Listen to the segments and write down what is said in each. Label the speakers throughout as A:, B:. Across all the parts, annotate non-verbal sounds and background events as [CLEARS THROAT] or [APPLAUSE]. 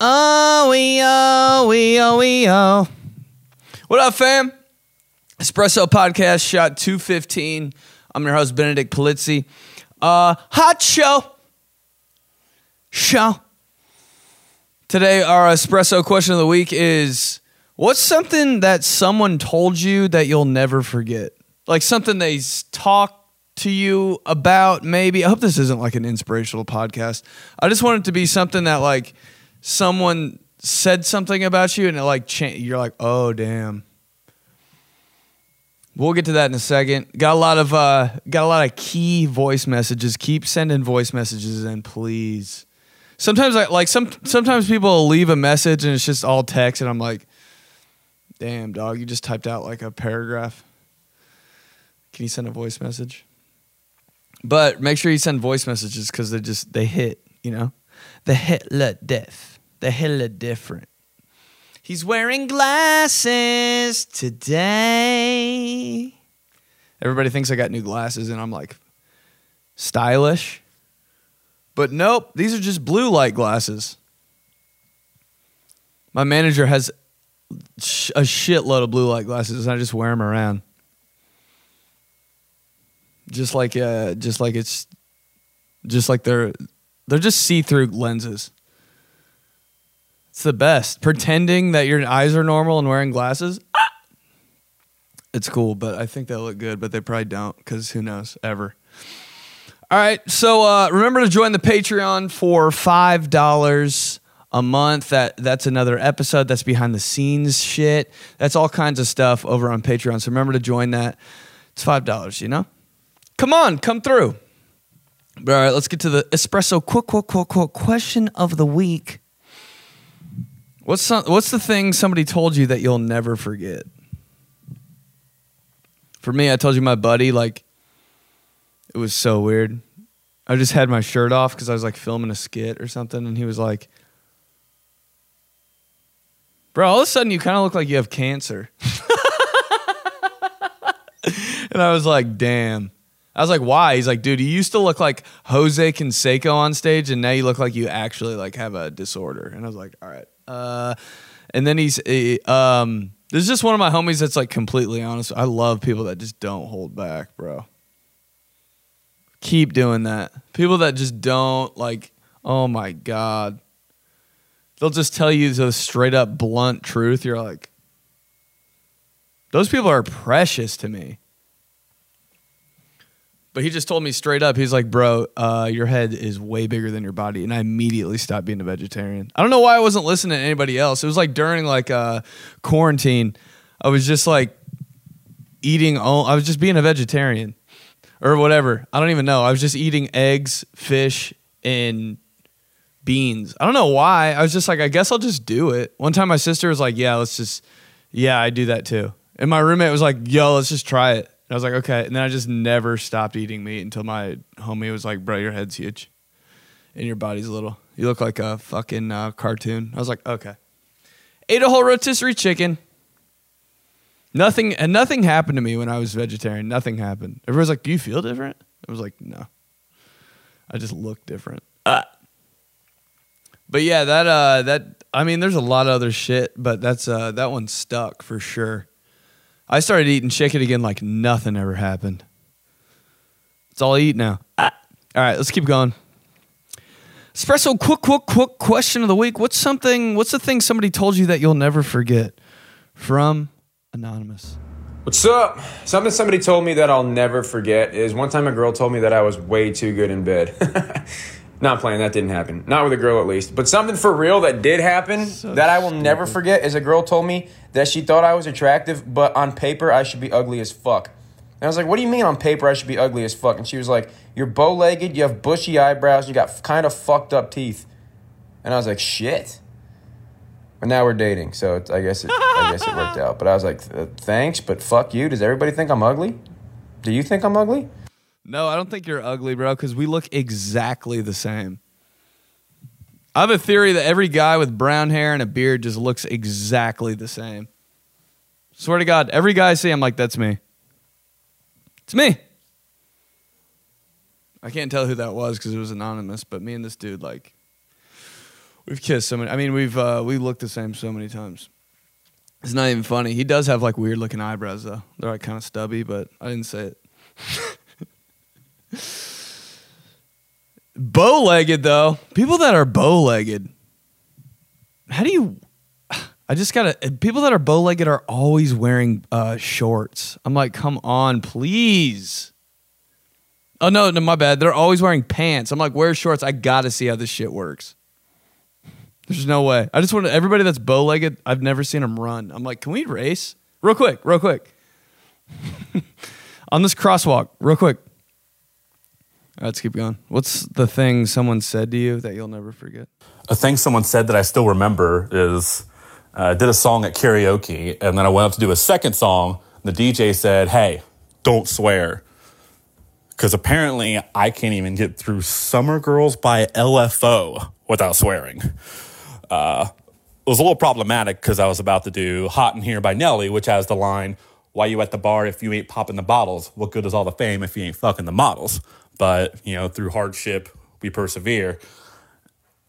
A: Oh, we oh, we oh, we oh. What up, fam? Espresso Podcast, shot 215. I'm your host, Benedict Polizzi. Uh, hot show. Show. Today, our espresso question of the week is What's something that someone told you that you'll never forget? Like something they talked to you about, maybe. I hope this isn't like an inspirational podcast. I just want it to be something that, like, someone said something about you and it, like, cha- you're like, oh, damn. We'll get to that in a second. Got a lot of uh got a lot of key voice messages. Keep sending voice messages in, please. Sometimes I like some sometimes people leave a message and it's just all text and I'm like, damn dog, you just typed out like a paragraph. Can you send a voice message? But make sure you send voice messages because they just they hit, you know? They hit la diff. They hit la different. He's wearing glasses today. Everybody thinks I got new glasses, and I'm like, stylish. But nope, these are just blue light glasses. My manager has a shitload of blue light glasses, and I just wear them around. Just like, uh, just like it's, just like they're, they're just see-through lenses. It's the best. Pretending that your eyes are normal and wearing glasses. ah! It's cool, but I think they look good, but they probably don't because who knows ever. All right, so uh, remember to join the Patreon for five dollars a month. That that's another episode. That's behind the scenes shit. That's all kinds of stuff over on Patreon. So remember to join that. It's five dollars. You know, come on, come through. All right, let's get to the espresso quick, quick, quick, quick question of the week. What's some, what's the thing somebody told you that you'll never forget? For me, I told you my buddy like it was so weird. I just had my shirt off because I was like filming a skit or something, and he was like, "Bro, all of a sudden you kind of look like you have cancer." [LAUGHS] and I was like, "Damn." I was like, "Why?" He's like, "Dude, you used to look like Jose Canseco on stage, and now you look like you actually like have a disorder." And I was like, "All right." Uh, and then he's eh, um, this is just one of my homies that's like completely honest. I love people that just don't hold back, bro. Keep doing that. People that just don't like. Oh my god. They'll just tell you the straight up blunt truth. You're like, those people are precious to me. But he just told me straight up, he's like, bro, uh, your head is way bigger than your body. And I immediately stopped being a vegetarian. I don't know why I wasn't listening to anybody else. It was like during like uh, quarantine, I was just like eating, all, I was just being a vegetarian or whatever. I don't even know. I was just eating eggs, fish, and beans. I don't know why. I was just like, I guess I'll just do it. One time my sister was like, yeah, let's just, yeah, I do that too. And my roommate was like, yo, let's just try it. I was like, okay. And then I just never stopped eating meat until my homie was like, bro, your head's huge and your body's little. You look like a fucking uh, cartoon. I was like, okay. Ate a whole rotisserie chicken. Nothing and nothing happened to me when I was vegetarian. Nothing happened. Everyone's like, "Do you feel different?" I was like, "No." I just look different. Ah. But yeah, that uh that I mean there's a lot of other shit, but that's uh that one stuck for sure. I started eating chicken again like nothing ever happened. It's all I eat now. Ah. All right, let's keep going. Espresso quick quick quick question of the week. What's something what's the thing somebody told you that you'll never forget? From Anonymous.
B: What's up? Something somebody told me that I'll never forget is one time a girl told me that I was way too good in bed. [LAUGHS] Not playing, that didn't happen. Not with a girl at least. But something for real that did happen that I will never forget is a girl told me that she thought I was attractive, but on paper I should be ugly as fuck. And I was like, what do you mean on paper I should be ugly as fuck? And she was like, you're bow legged, you have bushy eyebrows, you got kind of fucked up teeth. And I was like, shit. But now we're dating, so I guess it, I guess it worked [LAUGHS] out. But I was like, "Uh, thanks, but fuck you. Does everybody think I'm ugly? Do you think I'm ugly?
A: No, I don't think you're ugly, bro, because we look exactly the same. I have a theory that every guy with brown hair and a beard just looks exactly the same. Swear to God, every guy I see, I'm like, that's me. It's me. I can't tell who that was because it was anonymous, but me and this dude, like, We've kissed so many. I mean, we've uh, we looked the same so many times. It's not even funny. He does have like weird looking eyebrows though. They're like kind of stubby, but I didn't say it. [LAUGHS] bow legged though. People that are bow legged. How do you? [SIGHS] I just gotta. People that are bow legged are always wearing uh, shorts. I'm like, come on, please. Oh no, no, my bad. They're always wearing pants. I'm like, wear shorts. I gotta see how this shit works. There's no way. I just want everybody that's bow legged. I've never seen them run. I'm like, can we race real quick, real quick [LAUGHS] on this crosswalk, real quick. Let's keep going. What's the thing someone said to you that you'll never forget?
C: A thing someone said that I still remember is uh, I did a song at karaoke, and then I went up to do a second song. The DJ said, "Hey, don't swear." because apparently I can't even get through Summer Girls by LFO without swearing. Uh, it was a little problematic because I was about to do Hot in Here by Nelly, which has the line, Why you at the bar if you ain't popping the bottles? What good is all the fame if you ain't fucking the models? But, you know, through hardship, we persevere.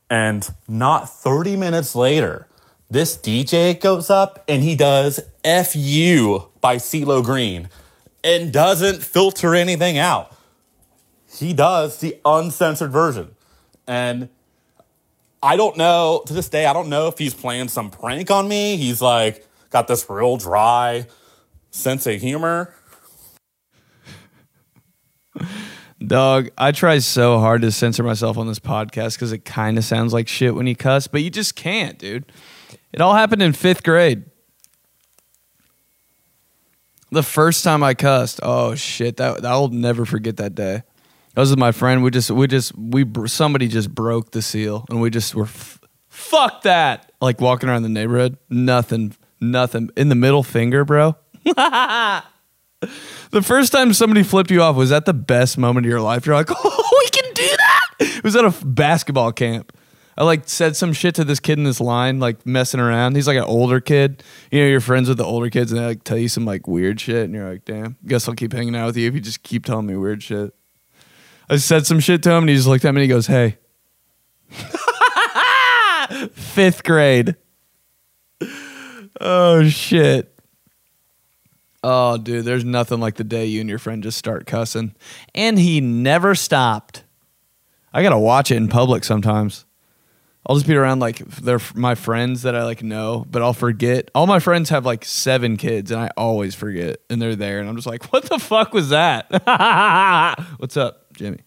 C: And not 30 minutes later, this DJ goes up and he does F U by CeeLo Green and doesn't filter anything out he does the uncensored version. And I don't know, to this day, I don't know if he's playing some prank on me. He's like got this real dry sense of humor.
A: Dog, I try so hard to censor myself on this podcast because it kind of sounds like shit when you cuss, but you just can't, dude. It all happened in fifth grade. The first time I cussed, oh shit, that I'll never forget that day. I was with my friend. We just, we just, we somebody just broke the seal, and we just were, f- fuck that. Like walking around the neighborhood, nothing, nothing in the middle finger, bro. [LAUGHS] [LAUGHS] the first time somebody flipped you off was that the best moment of your life. You're like, [LAUGHS] oh, we can do that. It was at a basketball camp. I like said some shit to this kid in this line, like messing around. He's like an older kid. You know, you're friends with the older kids, and they like tell you some like weird shit, and you're like, damn. Guess I'll keep hanging out with you if you just keep telling me weird shit. I said some shit to him and he just looked at me and he goes, Hey. [LAUGHS] Fifth grade. Oh shit. Oh, dude, there's nothing like the day you and your friend just start cussing. And he never stopped. I gotta watch it in public sometimes. I'll just be around like they're my friends that I like know, but I'll forget. All my friends have like seven kids, and I always forget. And they're there, and I'm just like, "What the fuck was that?" [LAUGHS] What's up? Jimmy.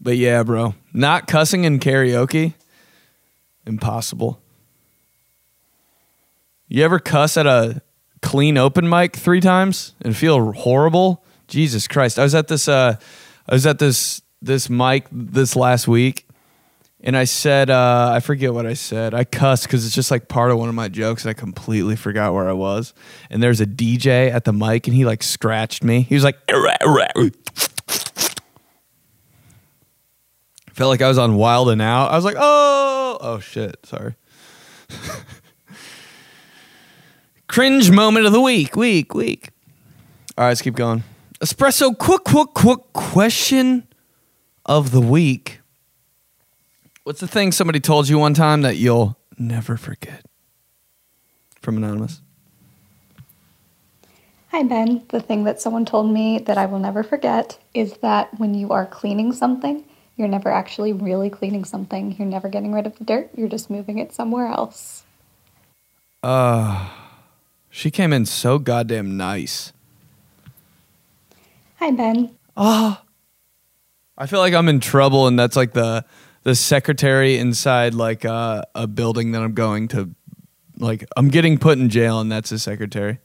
A: but yeah, bro, not cussing in karaoke, impossible. You ever cuss at a clean open mic three times and feel horrible? Jesus Christ! I was at this. Uh, I was at this this mic this last week, and I said, uh, I forget what I said. I cussed because it's just like part of one of my jokes. I completely forgot where I was. And there's a DJ at the mic, and he like scratched me. He was like, felt like I was on Wild and Out. I was like, oh, oh shit, sorry. [LAUGHS] Cringe moment of the week, week, week. All right, let's keep going. Espresso, quick, quick, quick question of the week. What's the thing somebody told you one time that you'll never forget? From Anonymous.
D: Hi, Ben. The thing that someone told me that I will never forget is that when you are cleaning something, you're never actually really cleaning something. You're never getting rid of the dirt, you're just moving it somewhere else.
A: Uh, she came in so goddamn nice.
D: Hi, Ben.
A: Oh, I feel like I'm in trouble, and that's like the the secretary inside like uh, a building that I'm going to like I'm getting put in jail and that's the secretary.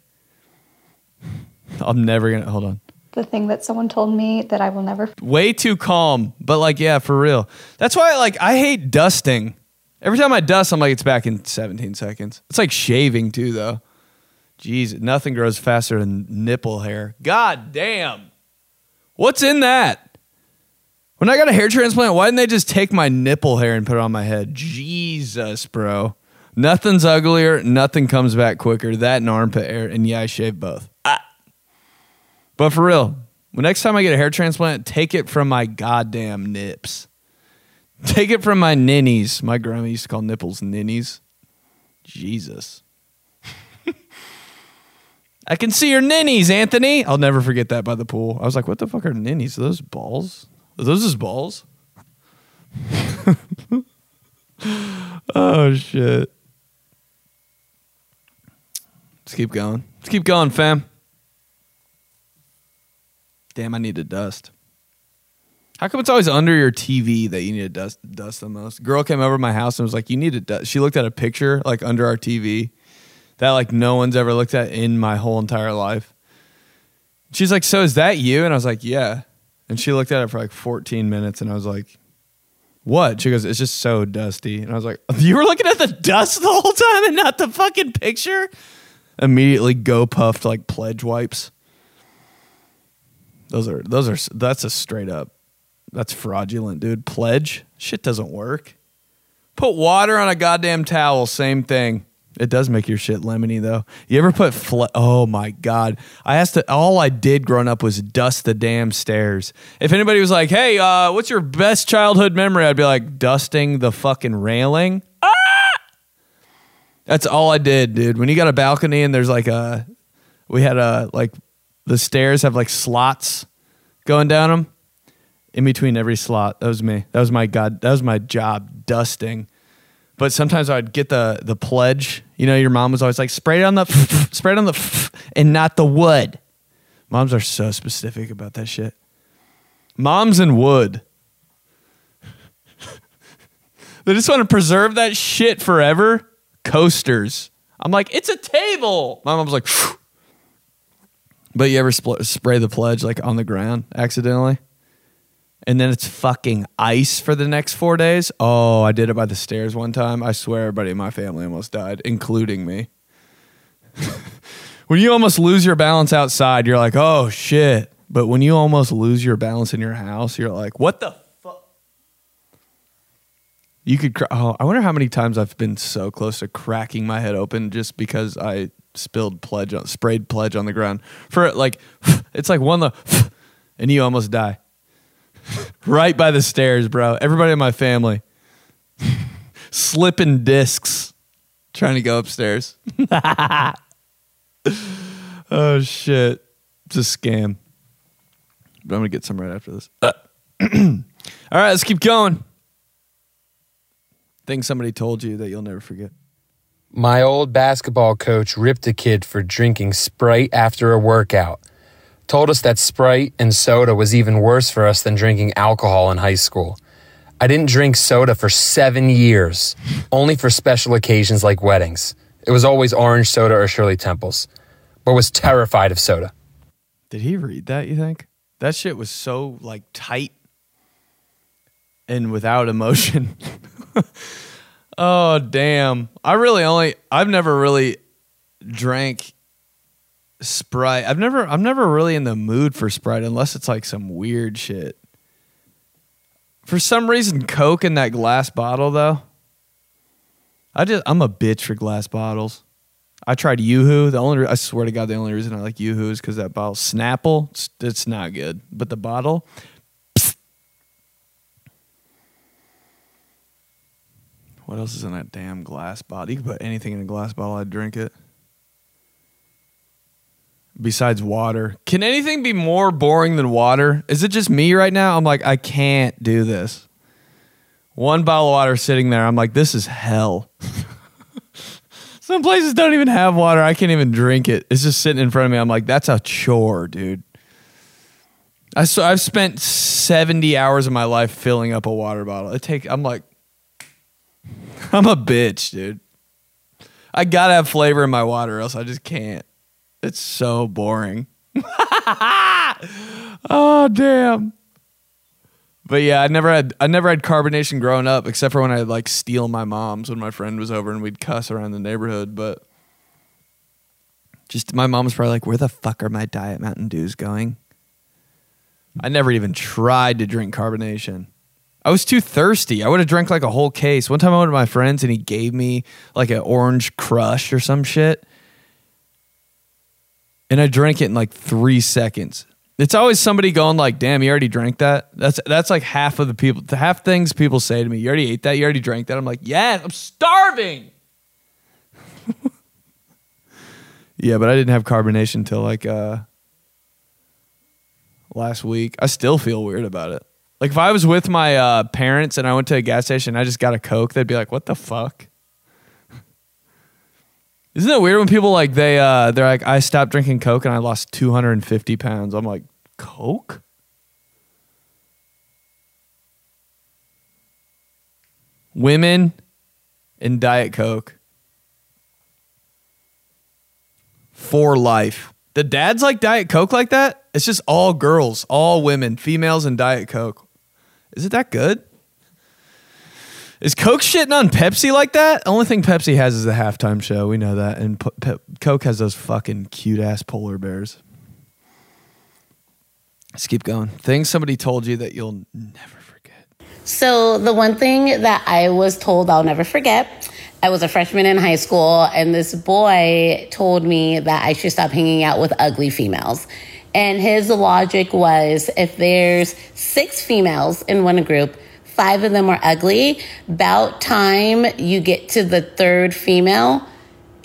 A: I'm never gonna hold on.
D: The thing that someone told me that I will never
A: way too calm, but like yeah, for real. That's why like I hate dusting. Every time I dust, I'm like it's back in 17 seconds. It's like shaving too, though. Jeez, nothing grows faster than nipple hair. God damn, what's in that? When I got a hair transplant, why didn't they just take my nipple hair and put it on my head? Jesus, bro. Nothing's uglier. Nothing comes back quicker. That and armpit hair. And yeah, I shave both. Ah. But for real, next time I get a hair transplant, take it from my goddamn nips. Take it from my ninnies. My grandma used to call nipples ninnies. Jesus. I can see your ninnies, Anthony. I'll never forget that by the pool. I was like, what the fuck are ninnies? Are those balls? Are those his balls? [LAUGHS] oh shit. Let's keep going. Let's keep going, fam. Damn, I need to dust. How come it's always under your TV that you need to dust dust the most? Girl came over my house and was like, "You need to dust." She looked at a picture like under our TV that like no one's ever looked at in my whole entire life. She's like, "So is that you?" And I was like, "Yeah." And she looked at it for like 14 minutes, and I was like, "What?" She goes, "It's just so dusty." And I was like, [LAUGHS] "You were looking at the dust the whole time and not the fucking picture." Immediately go puffed like pledge wipes. Those are those are that's a straight up that's fraudulent, dude. Pledge shit doesn't work. Put water on a goddamn towel, same thing. It does make your shit lemony though. You ever put fle- Oh my god. I asked to, all I did growing up was dust the damn stairs. If anybody was like, "Hey, uh, what's your best childhood memory?" I'd be like, "Dusting the fucking railing." Ah! That's all I did, dude. When you got a balcony and there's like a we had a like the stairs have like slots going down them. In between every slot, that was me. That was my god. That was my job, dusting. But sometimes I'd get the the pledge. You know, your mom was always like, "Spray it on the, [LAUGHS] spray it on the, and not the wood." Moms are so specific about that shit. Moms and wood. [LAUGHS] they just want to preserve that shit forever. Coasters. I'm like, it's a table. My mom's like, Phew. but you ever spl- spray the pledge like on the ground accidentally? And then it's fucking ice for the next four days. Oh, I did it by the stairs one time. I swear everybody in my family almost died, including me. [LAUGHS] when you almost lose your balance outside, you're like, oh shit. But when you almost lose your balance in your house, you're like, what the fuck? You could. Cr- oh, I wonder how many times I've been so close to cracking my head open just because I spilled pledge on, sprayed pledge on the ground. For like, [LAUGHS] it's like one the, [LAUGHS] and you almost die. Right by the stairs, bro. Everybody in my family slipping discs trying to go upstairs. [LAUGHS] oh shit. It's a scam. But I'm going to get some right after this. Uh, [CLEARS THROAT] All right, let's keep going. Thing somebody told you that you'll never forget.
E: My old basketball coach ripped a kid for drinking Sprite after a workout. Told us that Sprite and soda was even worse for us than drinking alcohol in high school. I didn't drink soda for seven years, only for special occasions like weddings. It was always orange soda or Shirley Temples, but was terrified of soda.
A: Did he read that, you think? That shit was so like tight and without emotion. [LAUGHS] oh damn. I really only I've never really drank Sprite. I've never I'm never really in the mood for Sprite unless it's like some weird shit. For some reason Coke in that glass bottle though. I just I'm a bitch for glass bottles. I tried YooHoo. The only I swear to God, the only reason I like YooHoo is because that bottle Snapple. It's, it's not good, but the bottle. What else is in that damn glass bottle? You can put anything in a glass bottle. I'd drink it. Besides water, can anything be more boring than water? Is it just me right now? I'm like, I can't do this. One bottle of water sitting there. I'm like, this is hell. [LAUGHS] Some places don't even have water. I can't even drink it. It's just sitting in front of me. I'm like, that's a chore, dude. I so I've spent 70 hours of my life filling up a water bottle. It take I'm like [LAUGHS] I'm a bitch, dude. I got to have flavor in my water else I just can't. It's so boring. [LAUGHS] oh, damn. But yeah, I never had I never had carbonation growing up, except for when I'd like steal my mom's when my friend was over and we'd cuss around the neighborhood. But just my mom was probably like, "Where the fuck are my Diet Mountain Dews going?" I never even tried to drink carbonation. I was too thirsty. I would have drank like a whole case. One time I went to my friend's and he gave me like an orange crush or some shit, and I drank it in like three seconds. It's always somebody going like, "Damn, you already drank that." That's that's like half of the people, the half things people say to me. You already ate that. You already drank that. I'm like, yeah, I'm starving. [LAUGHS] yeah, but I didn't have carbonation until like uh last week. I still feel weird about it. Like if I was with my uh, parents and I went to a gas station and I just got a Coke, they'd be like, "What the fuck." Isn't it weird when people like they uh they're like I stopped drinking Coke and I lost 250 pounds. I'm like, Coke? Women and Diet Coke. For life. The dads like Diet Coke like that? It's just all girls, all women, females and Diet Coke. Is it that good? Is Coke shitting on Pepsi like that? Only thing Pepsi has is the halftime show. We know that. And P- Pe- Coke has those fucking cute ass polar bears. Let's keep going. Things somebody told you that you'll never forget.
F: So, the one thing that I was told I'll never forget, I was a freshman in high school, and this boy told me that I should stop hanging out with ugly females. And his logic was if there's six females in one group, five of them are ugly. About time you get to the third female,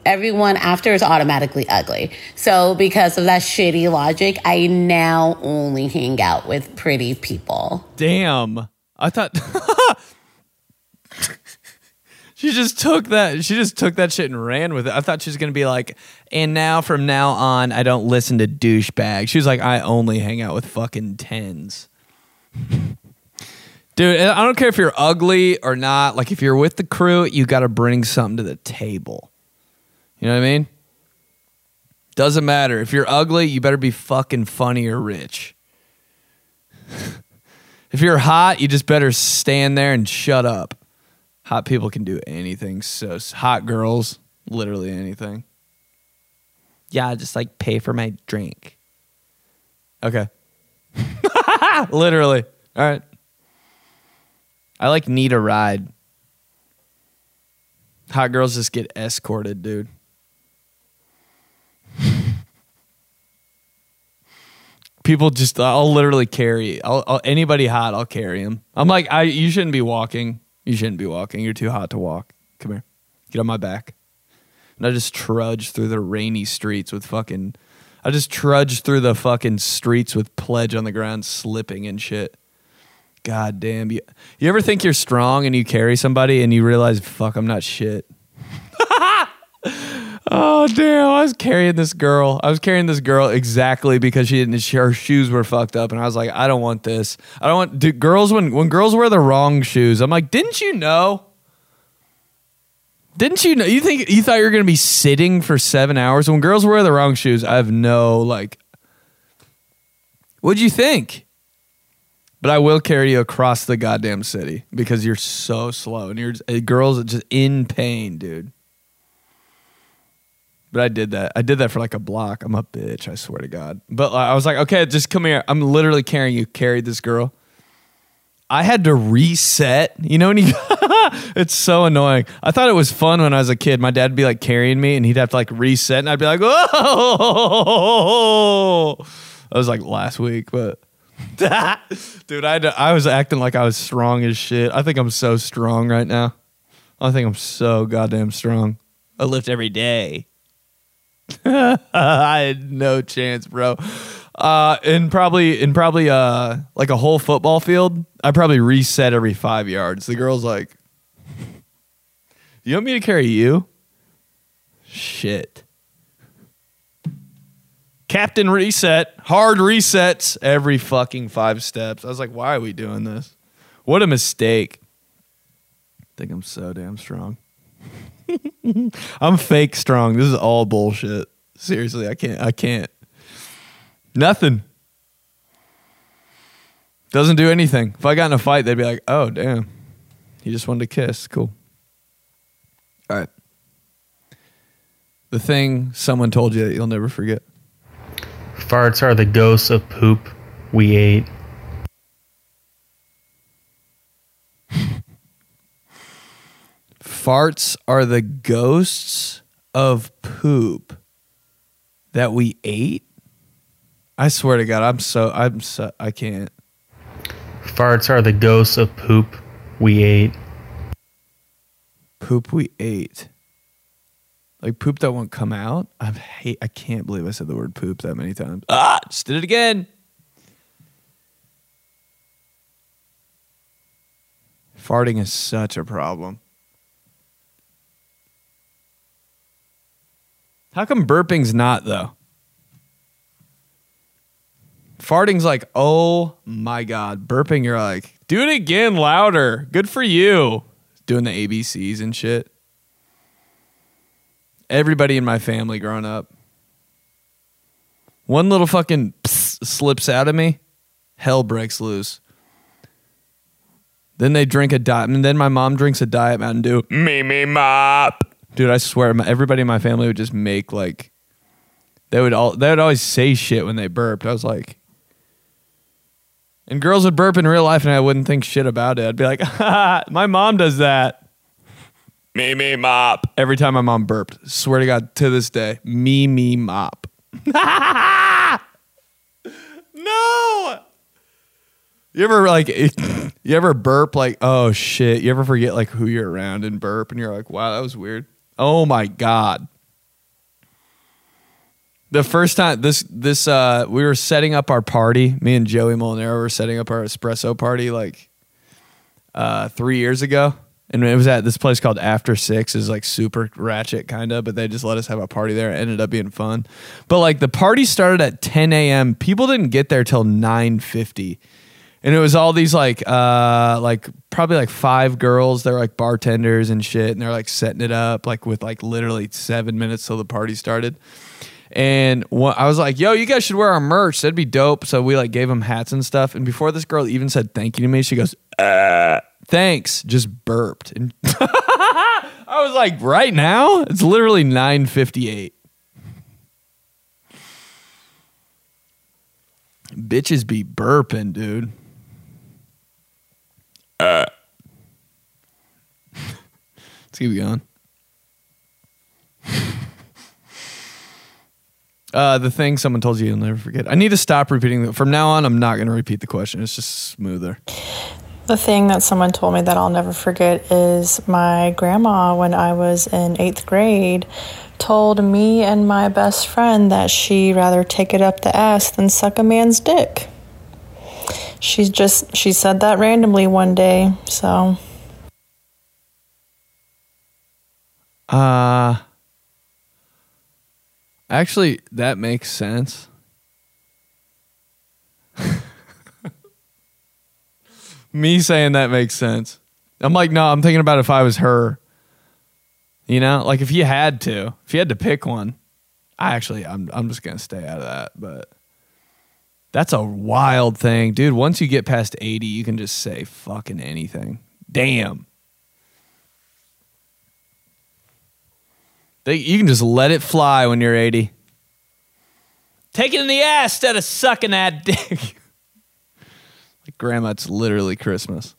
F: everyone after is automatically ugly. So, because of that shitty logic, I now only hang out with pretty people.
A: Damn. I thought [LAUGHS] She just took that she just took that shit and ran with it. I thought she was gonna be like, and now from now on I don't listen to douchebags. She was like, I only hang out with fucking tens. [LAUGHS] Dude, I don't care if you're ugly or not. Like, if you're with the crew, you got to bring something to the table. You know what I mean? Doesn't matter. If you're ugly, you better be fucking funny or rich. [LAUGHS] if you're hot, you just better stand there and shut up. Hot people can do anything. So, hot girls, literally anything. Yeah, just like pay for my drink. Okay. [LAUGHS] literally. All right. I like need a ride. Hot girls just get escorted, dude. [LAUGHS] People just, I'll literally carry. I'll, I'll, anybody hot, I'll carry him. I'm like, I, you shouldn't be walking. You shouldn't be walking. You're too hot to walk. Come here, get on my back. And I just trudge through the rainy streets with fucking. I just trudge through the fucking streets with pledge on the ground, slipping and shit. God damn you! You ever think you're strong and you carry somebody and you realize, fuck, I'm not shit. [LAUGHS] oh damn! I was carrying this girl. I was carrying this girl exactly because she didn't. Her shoes were fucked up, and I was like, I don't want this. I don't want. Dude, girls when when girls wear the wrong shoes, I'm like, didn't you know? Didn't you know? You think you thought you were gonna be sitting for seven hours when girls wear the wrong shoes? I have no like. What'd you think? But I will carry you across the goddamn city because you're so slow and you're uh, girls are just in pain, dude. But I did that. I did that for like a block. I'm a bitch. I swear to God. But I was like, okay, just come here. I'm literally carrying you. Carried this girl. I had to reset. You know, you, [LAUGHS] it's so annoying. I thought it was fun when I was a kid. My dad'd be like carrying me, and he'd have to like reset, and I'd be like, [LAUGHS] oh. That was like last week, but [LAUGHS] Dude, I, I was acting like I was strong as shit. I think I'm so strong right now. I think I'm so goddamn strong. I lift every day. [LAUGHS] I had no chance, bro. Uh, in probably in probably uh like a whole football field, I probably reset every five yards. The girl's like, [LAUGHS] "You want me to carry you?" Shit. Captain reset, hard resets every fucking five steps. I was like, why are we doing this? What a mistake. I think I'm so damn strong. [LAUGHS] I'm fake strong. This is all bullshit. Seriously, I can't I can't. Nothing. Doesn't do anything. If I got in a fight, they'd be like, "Oh, damn. He just wanted to kiss. Cool." All right. The thing someone told you that you'll never forget.
G: Farts are the ghosts of poop we ate.
A: Farts are the ghosts of poop that we ate. I swear to God, I'm so I'm so I can't.
G: Farts are the ghosts of poop we ate.
A: Poop we ate. Like poop that won't come out. I hate. I can't believe I said the word poop that many times. Ah, just did it again. Farting is such a problem. How come burping's not though? Farting's like, oh my god. Burping, you're like, do it again louder. Good for you. Doing the ABCs and shit. Everybody in my family growing up. One little fucking slips out of me, hell breaks loose. Then they drink a diet, and then my mom drinks a diet Mountain Dew. Me, me, mop. Dude, I swear, my, everybody in my family would just make like, they would all, they would always say shit when they burped. I was like, and girls would burp in real life, and I wouldn't think shit about it. I'd be like, [LAUGHS] my mom does that. Me, me, mop. Every time my mom burped. Swear to God, to this day, me, me, mop. [LAUGHS] no! You ever like, [LAUGHS] you ever burp like, oh shit? You ever forget like who you're around and burp, and you're like, wow, that was weird. Oh my God. The first time this this uh we were setting up our party, me and Joey Molinaro were setting up our espresso party like uh three years ago. And it was at this place called After Six, is like super ratchet kind of, but they just let us have a party there. It ended up being fun. But like the party started at 10 a.m. People didn't get there till 9:50. And it was all these like uh like probably like five girls, they're like bartenders and shit, and they're like setting it up like with like literally seven minutes till the party started. And wha- I was like, "Yo, you guys should wear our merch. That'd be dope." So we like gave them hats and stuff. And before this girl even said thank you to me, she goes, "Uh, thanks." Just burped, and [LAUGHS] I was like, "Right now? It's literally nine fifty-eight. Bitches be burping, dude. Uh. [LAUGHS] Let's keep going. [LAUGHS] Uh, the thing someone told you you'll never forget. I need to stop repeating that. From now on, I'm not going to repeat the question. It's just smoother.
H: The thing that someone told me that I'll never forget is my grandma, when I was in eighth grade, told me and my best friend that she'd rather take it up the ass than suck a man's dick. She's just, she said that randomly one day, so.
A: Uh, actually, that makes sense. Me saying that makes sense. I'm like, no, I'm thinking about if I was her. You know, like if you had to, if you had to pick one, I actually, I'm, I'm just gonna stay out of that. But that's a wild thing, dude. Once you get past 80, you can just say fucking anything. Damn. They, you can just let it fly when you're 80. Take it in the ass instead of sucking that [LAUGHS] dick. Grandma, it's literally Christmas.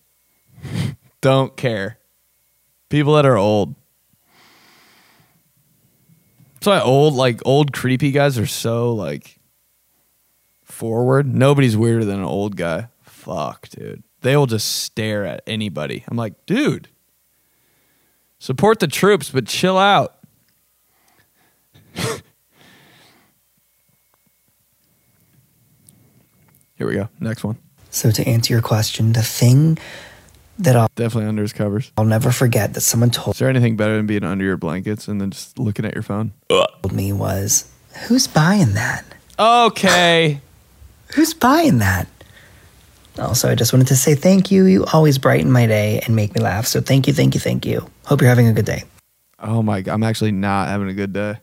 A: [LAUGHS] Don't care. People that are old. That's why old, like old creepy guys are so like forward. Nobody's weirder than an old guy. Fuck, dude. They will just stare at anybody. I'm like, dude, support the troops, but chill out. [LAUGHS] Here we go. Next one.
I: So to answer your question, the thing that I'll
A: Definitely under his covers.
I: I'll never forget that someone told
A: Is there anything better than being under your blankets and then just looking at your phone?
I: Told me was, "Who's buying that?
A: Okay. [LAUGHS]
I: Who's buying that?" Also, I just wanted to say thank you. You always brighten my day and make me laugh. So thank you, thank you, thank you. Hope you're having a good day.
A: Oh my I'm actually not having a good day.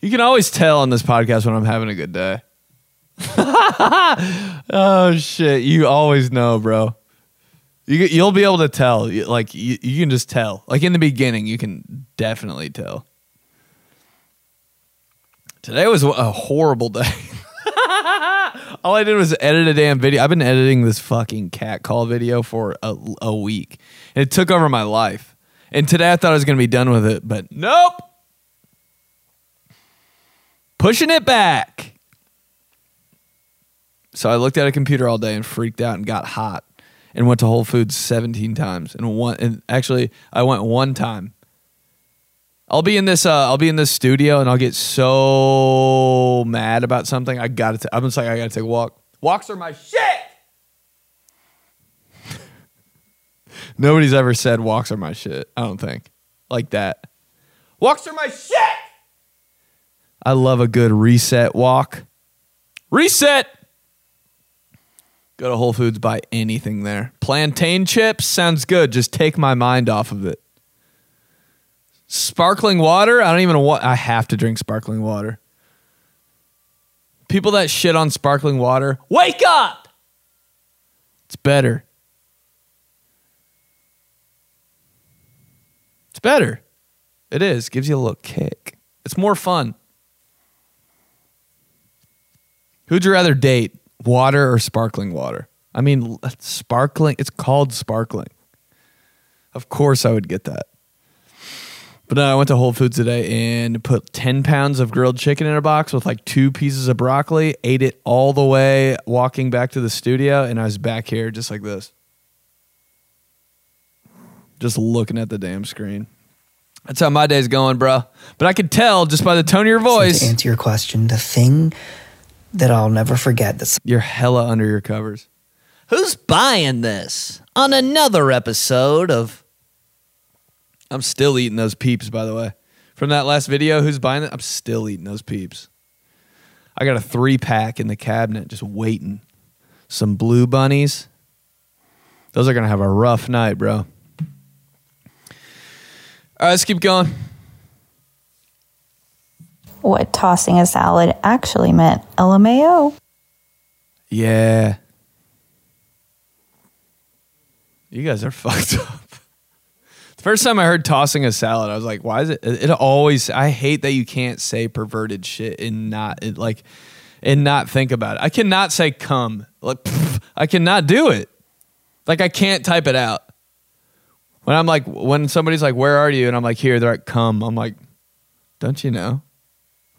A: You can always tell on this podcast when I'm having a good day. [LAUGHS] oh shit, you always know, bro. You you'll be able to tell. Like you, you can just tell. Like in the beginning, you can definitely tell. Today was a horrible day. [LAUGHS] All I did was edit a damn video. I've been editing this fucking cat call video for a, a week. And it took over my life. And today I thought I was going to be done with it, but nope. Pushing it back. So I looked at a computer all day and freaked out and got hot and went to Whole Foods 17 times. And one and actually I went one time. I'll be in this uh, I'll be in this studio and I'll get so mad about something. I got to I'm just like I got to take a walk. Walks are my shit. [LAUGHS] Nobody's ever said walks are my shit. I don't think. Like that. Walks are my shit. I love a good reset walk. Reset. Go to Whole Foods, buy anything there. Plantain chips sounds good. Just take my mind off of it. Sparkling water, I don't even want. I have to drink sparkling water. People that shit on sparkling water, wake up. It's better. It's better. It is. Gives you a little kick. It's more fun. Who'd you rather date, water or sparkling water? I mean, sparkling, it's called sparkling. Of course, I would get that. But no, I went to Whole Foods today and put 10 pounds of grilled chicken in a box with like two pieces of broccoli, ate it all the way walking back to the studio, and I was back here just like this. Just looking at the damn screen. That's how my day's going, bro. But I could tell just by the tone of your
I: So
A: voice.
I: to answer your question, the thing that I'll never forget that's
A: You're hella under your covers.
J: Who's buying this on another episode of
A: I'm still eating those peeps, by the way. From that last video, who's buying it? I'm still eating those peeps. I got a three pack in the cabinet just waiting. Some blue bunnies. Those are going to have a rough night, bro. All right, let's keep going.
K: What tossing a salad actually meant. LMAO.
A: Yeah. You guys are [LAUGHS] fucked up. The first time I heard tossing a salad, I was like, why is it? It always, I hate that you can't say perverted shit and not, it, like, and not think about it. I cannot say come. Like, pff, I cannot do it. Like, I can't type it out. When I'm like, when somebody's like, where are you? And I'm like, here, they're like, come. I'm like, don't you know?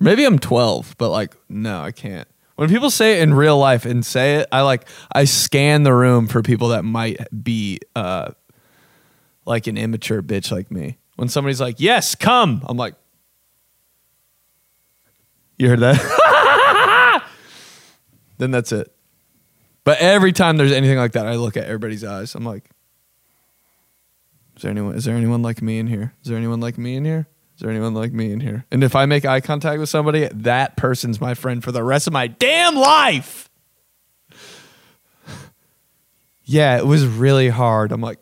A: Maybe I'm 12, but like, no, I can't. When people say it in real life and say it, I like I scan the room for people that might be uh like an immature bitch like me. When somebody's like, "Yes, come," I'm like, "You heard that?" [LAUGHS] then that's it. But every time there's anything like that, I look at everybody's eyes. I'm like, "Is there anyone? Is there anyone like me in here? Is there anyone like me in here?" There anyone like me in here? And if I make eye contact with somebody, that person's my friend for the rest of my damn life. [LAUGHS] yeah, it was really hard. I'm like,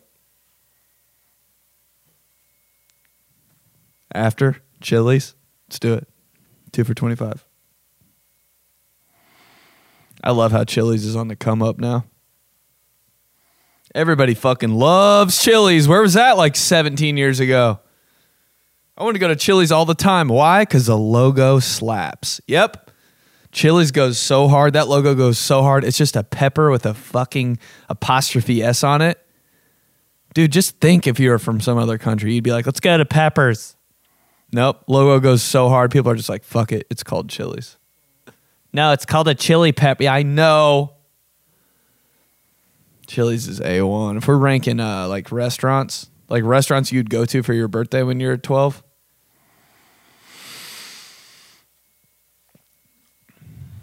A: after Chili's, let's do it. Two for 25. I love how Chili's is on the come up now. Everybody fucking loves Chili's. Where was that like 17 years ago? I want to go to Chili's all the time. Why? Because the logo slaps. Yep. Chili's goes so hard. That logo goes so hard. It's just a pepper with a fucking apostrophe S on it. Dude, just think if you were from some other country, you'd be like, let's go to Peppers. Nope. Logo goes so hard. People are just like, fuck it. It's called Chili's. No, it's called a chili pep. Yeah, I know. Chili's is A1. If we're ranking uh, like restaurants, like restaurants you'd go to for your birthday when you're 12?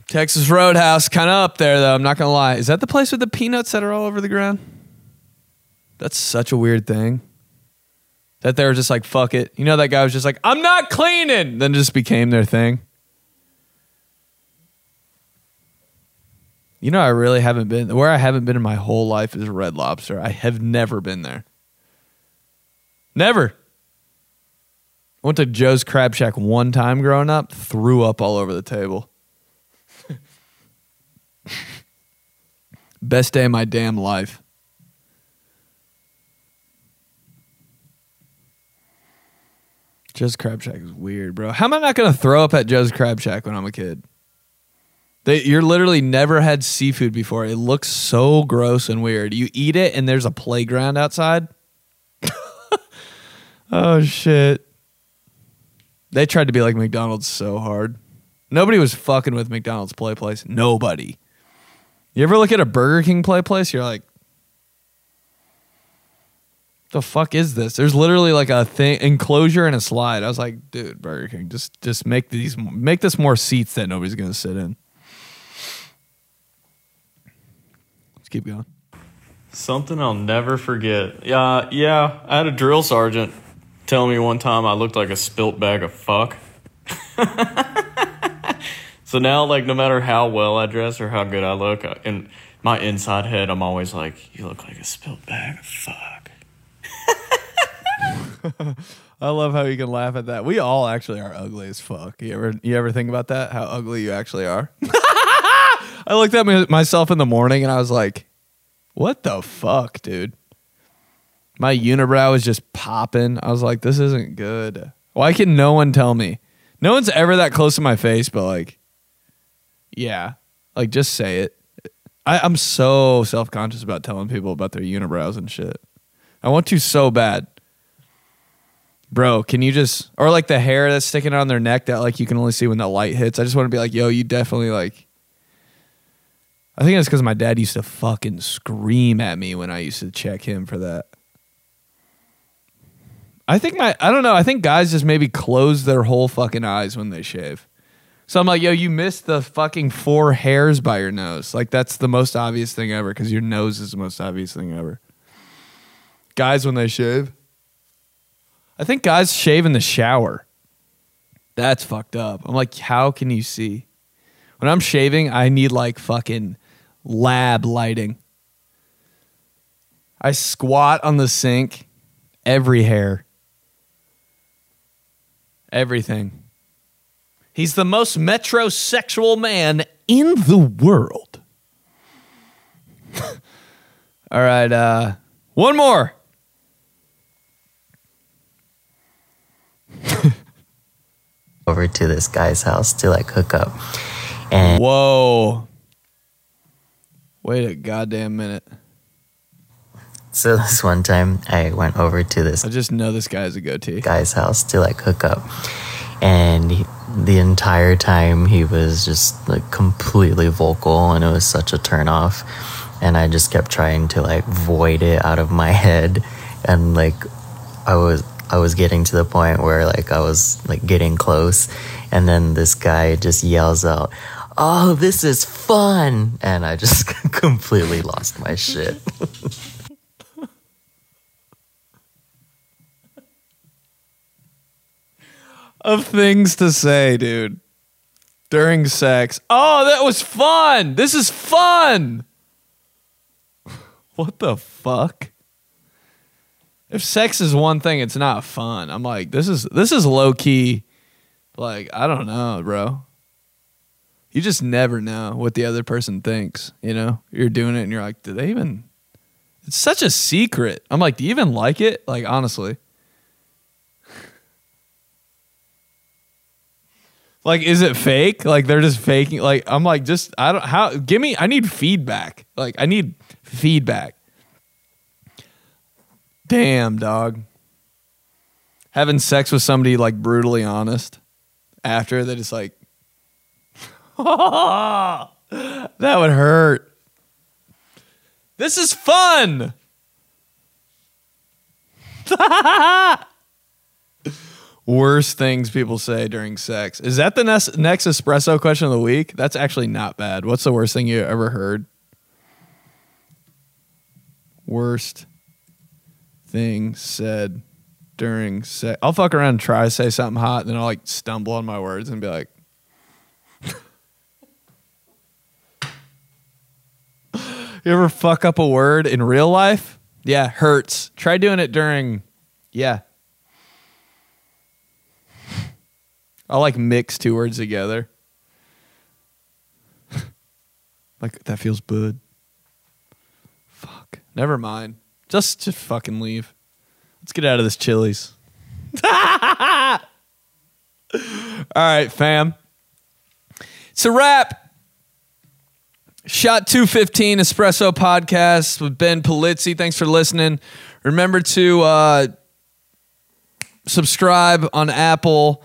A: Texas Roadhouse, kind of up there though. I'm not gonna lie. Is that the place with the peanuts that are all over the ground? That's such a weird thing. That they were just like, fuck it. You know, that guy was just like, I'm not cleaning. Then it just became their thing. You know, I really haven't been where I haven't been in my whole life is Red Lobster. I have never been there. Never. I went to Joe's Crab Shack one time growing up, threw up all over the table. [LAUGHS] Best day of my damn life. Joe's Crab Shack is weird, bro. How am I not going to throw up at Joe's Crab Shack when I'm a kid? They, you're literally never had seafood before. It looks so gross and weird. You eat it, and there's a playground outside. Oh shit! They tried to be like McDonald's so hard. Nobody was fucking with McDonald's play place. Nobody. You ever look at a Burger King play place? You're like, the fuck is this? There's literally like a thing enclosure and a slide. I was like, dude, Burger King, just just make these make this more seats that nobody's gonna sit in. Let's keep going.
L: Something I'll never forget. Yeah, yeah. I had a drill sergeant tell me one time I looked like a spilt bag of fuck. so now, like, no matter how well I dress or how good I look, in my inside head, I'm always like, "You look like a spilt bag of fuck." [LAUGHS]
A: I love how you can laugh at that. We all actually are ugly as fuck. You ever you ever think about that? How ugly you actually are? [LAUGHS] I looked at my, myself in the morning and I was like, "What the fuck, dude?" My unibrow is just popping. I was like, "This isn't good." Why can no one tell me? No one's ever that close to my face, but like, yeah, like just say it. I, I'm so self conscious about telling people about their unibrows and shit. I want to so bad bro can you just or like the hair that's sticking on their neck that like you can only see when the light hits i just want to be like yo you definitely like i think it's because my dad used to fucking scream at me when i used to check him for that i think my i don't know i think guys just maybe close their whole fucking eyes when they shave so i'm like yo you missed the fucking four hairs by your nose like that's the most obvious thing ever because your nose is the most obvious thing ever guys when they shave I think guys shave in the shower. That's fucked up. I'm like, how can you see? When I'm shaving, I need like fucking lab lighting. I squat on the sink, every hair, everything. He's the most metrosexual man in the world. [LAUGHS] All right, uh, one more. [LAUGHS]
M: over to this guy's house to like hook up. And
A: Whoa. Wait a goddamn minute.
M: So [LAUGHS] this one time I went over to this
A: I just know this guy's a goatee.
M: guy's house to like hook up. And he, the entire time he was just like completely vocal and it was such a turn off. And I just kept trying to like void it out of my [LAUGHS] head. And like I was I was getting to the point where like I was like getting close and then this guy just yells out, "Oh, this is fun." And I just [LAUGHS] completely lost my shit.
A: Of things to say, dude. During sex. Oh, that was fun. This is fun. [LAUGHS] What the fuck? If sex is one thing, it's not fun. I'm like, this is this is low key. Like, I don't know, bro. You just never know what the other person thinks. You know, you're doing it and you're like, do they even? It's such a secret. I'm like, do you even like it? Like, honestly. Like, is it fake? Like they're just faking. Like I'm like, just I don't how. Give me. I need feedback. Like I need feedback. Damn, dog. Having sex with somebody like brutally honest after that is like, [LAUGHS] that would hurt. This is fun. [LAUGHS] [LAUGHS] Worst things people say during sex. Is that the next, next espresso question of the week? That's actually not bad. What's the worst thing you ever heard? Worst thing said during sex. I'll fuck around and try to say something hot, and then I'll like stumble on my words and be like, [LAUGHS] You ever fuck up a word in real life? Yeah, hurts. Try doing it during, yeah. I'll like mix two words together. [LAUGHS] like that feels good. Fuck. Never mind. Just just fucking leave. Let's get out of this Chili's. [LAUGHS] All right, fam. It's a wrap. Shot 215 Espresso Podcast with Ben Polizzi. Thanks for listening. Remember to uh, subscribe on Apple,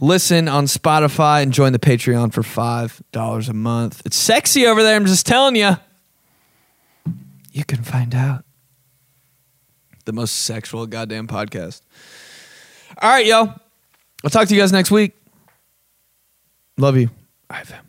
A: listen on Spotify, and join the Patreon for $5 a month. It's sexy over there, I'm just telling you. You can find out. The most sexual goddamn podcast. All right, yo. I'll talk to you guys next week. Love you. IFM.